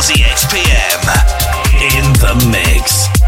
Aussie XPM in the mix.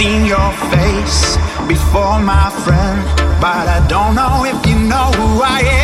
seen your face before, my friend, but I don't know if you know who I am.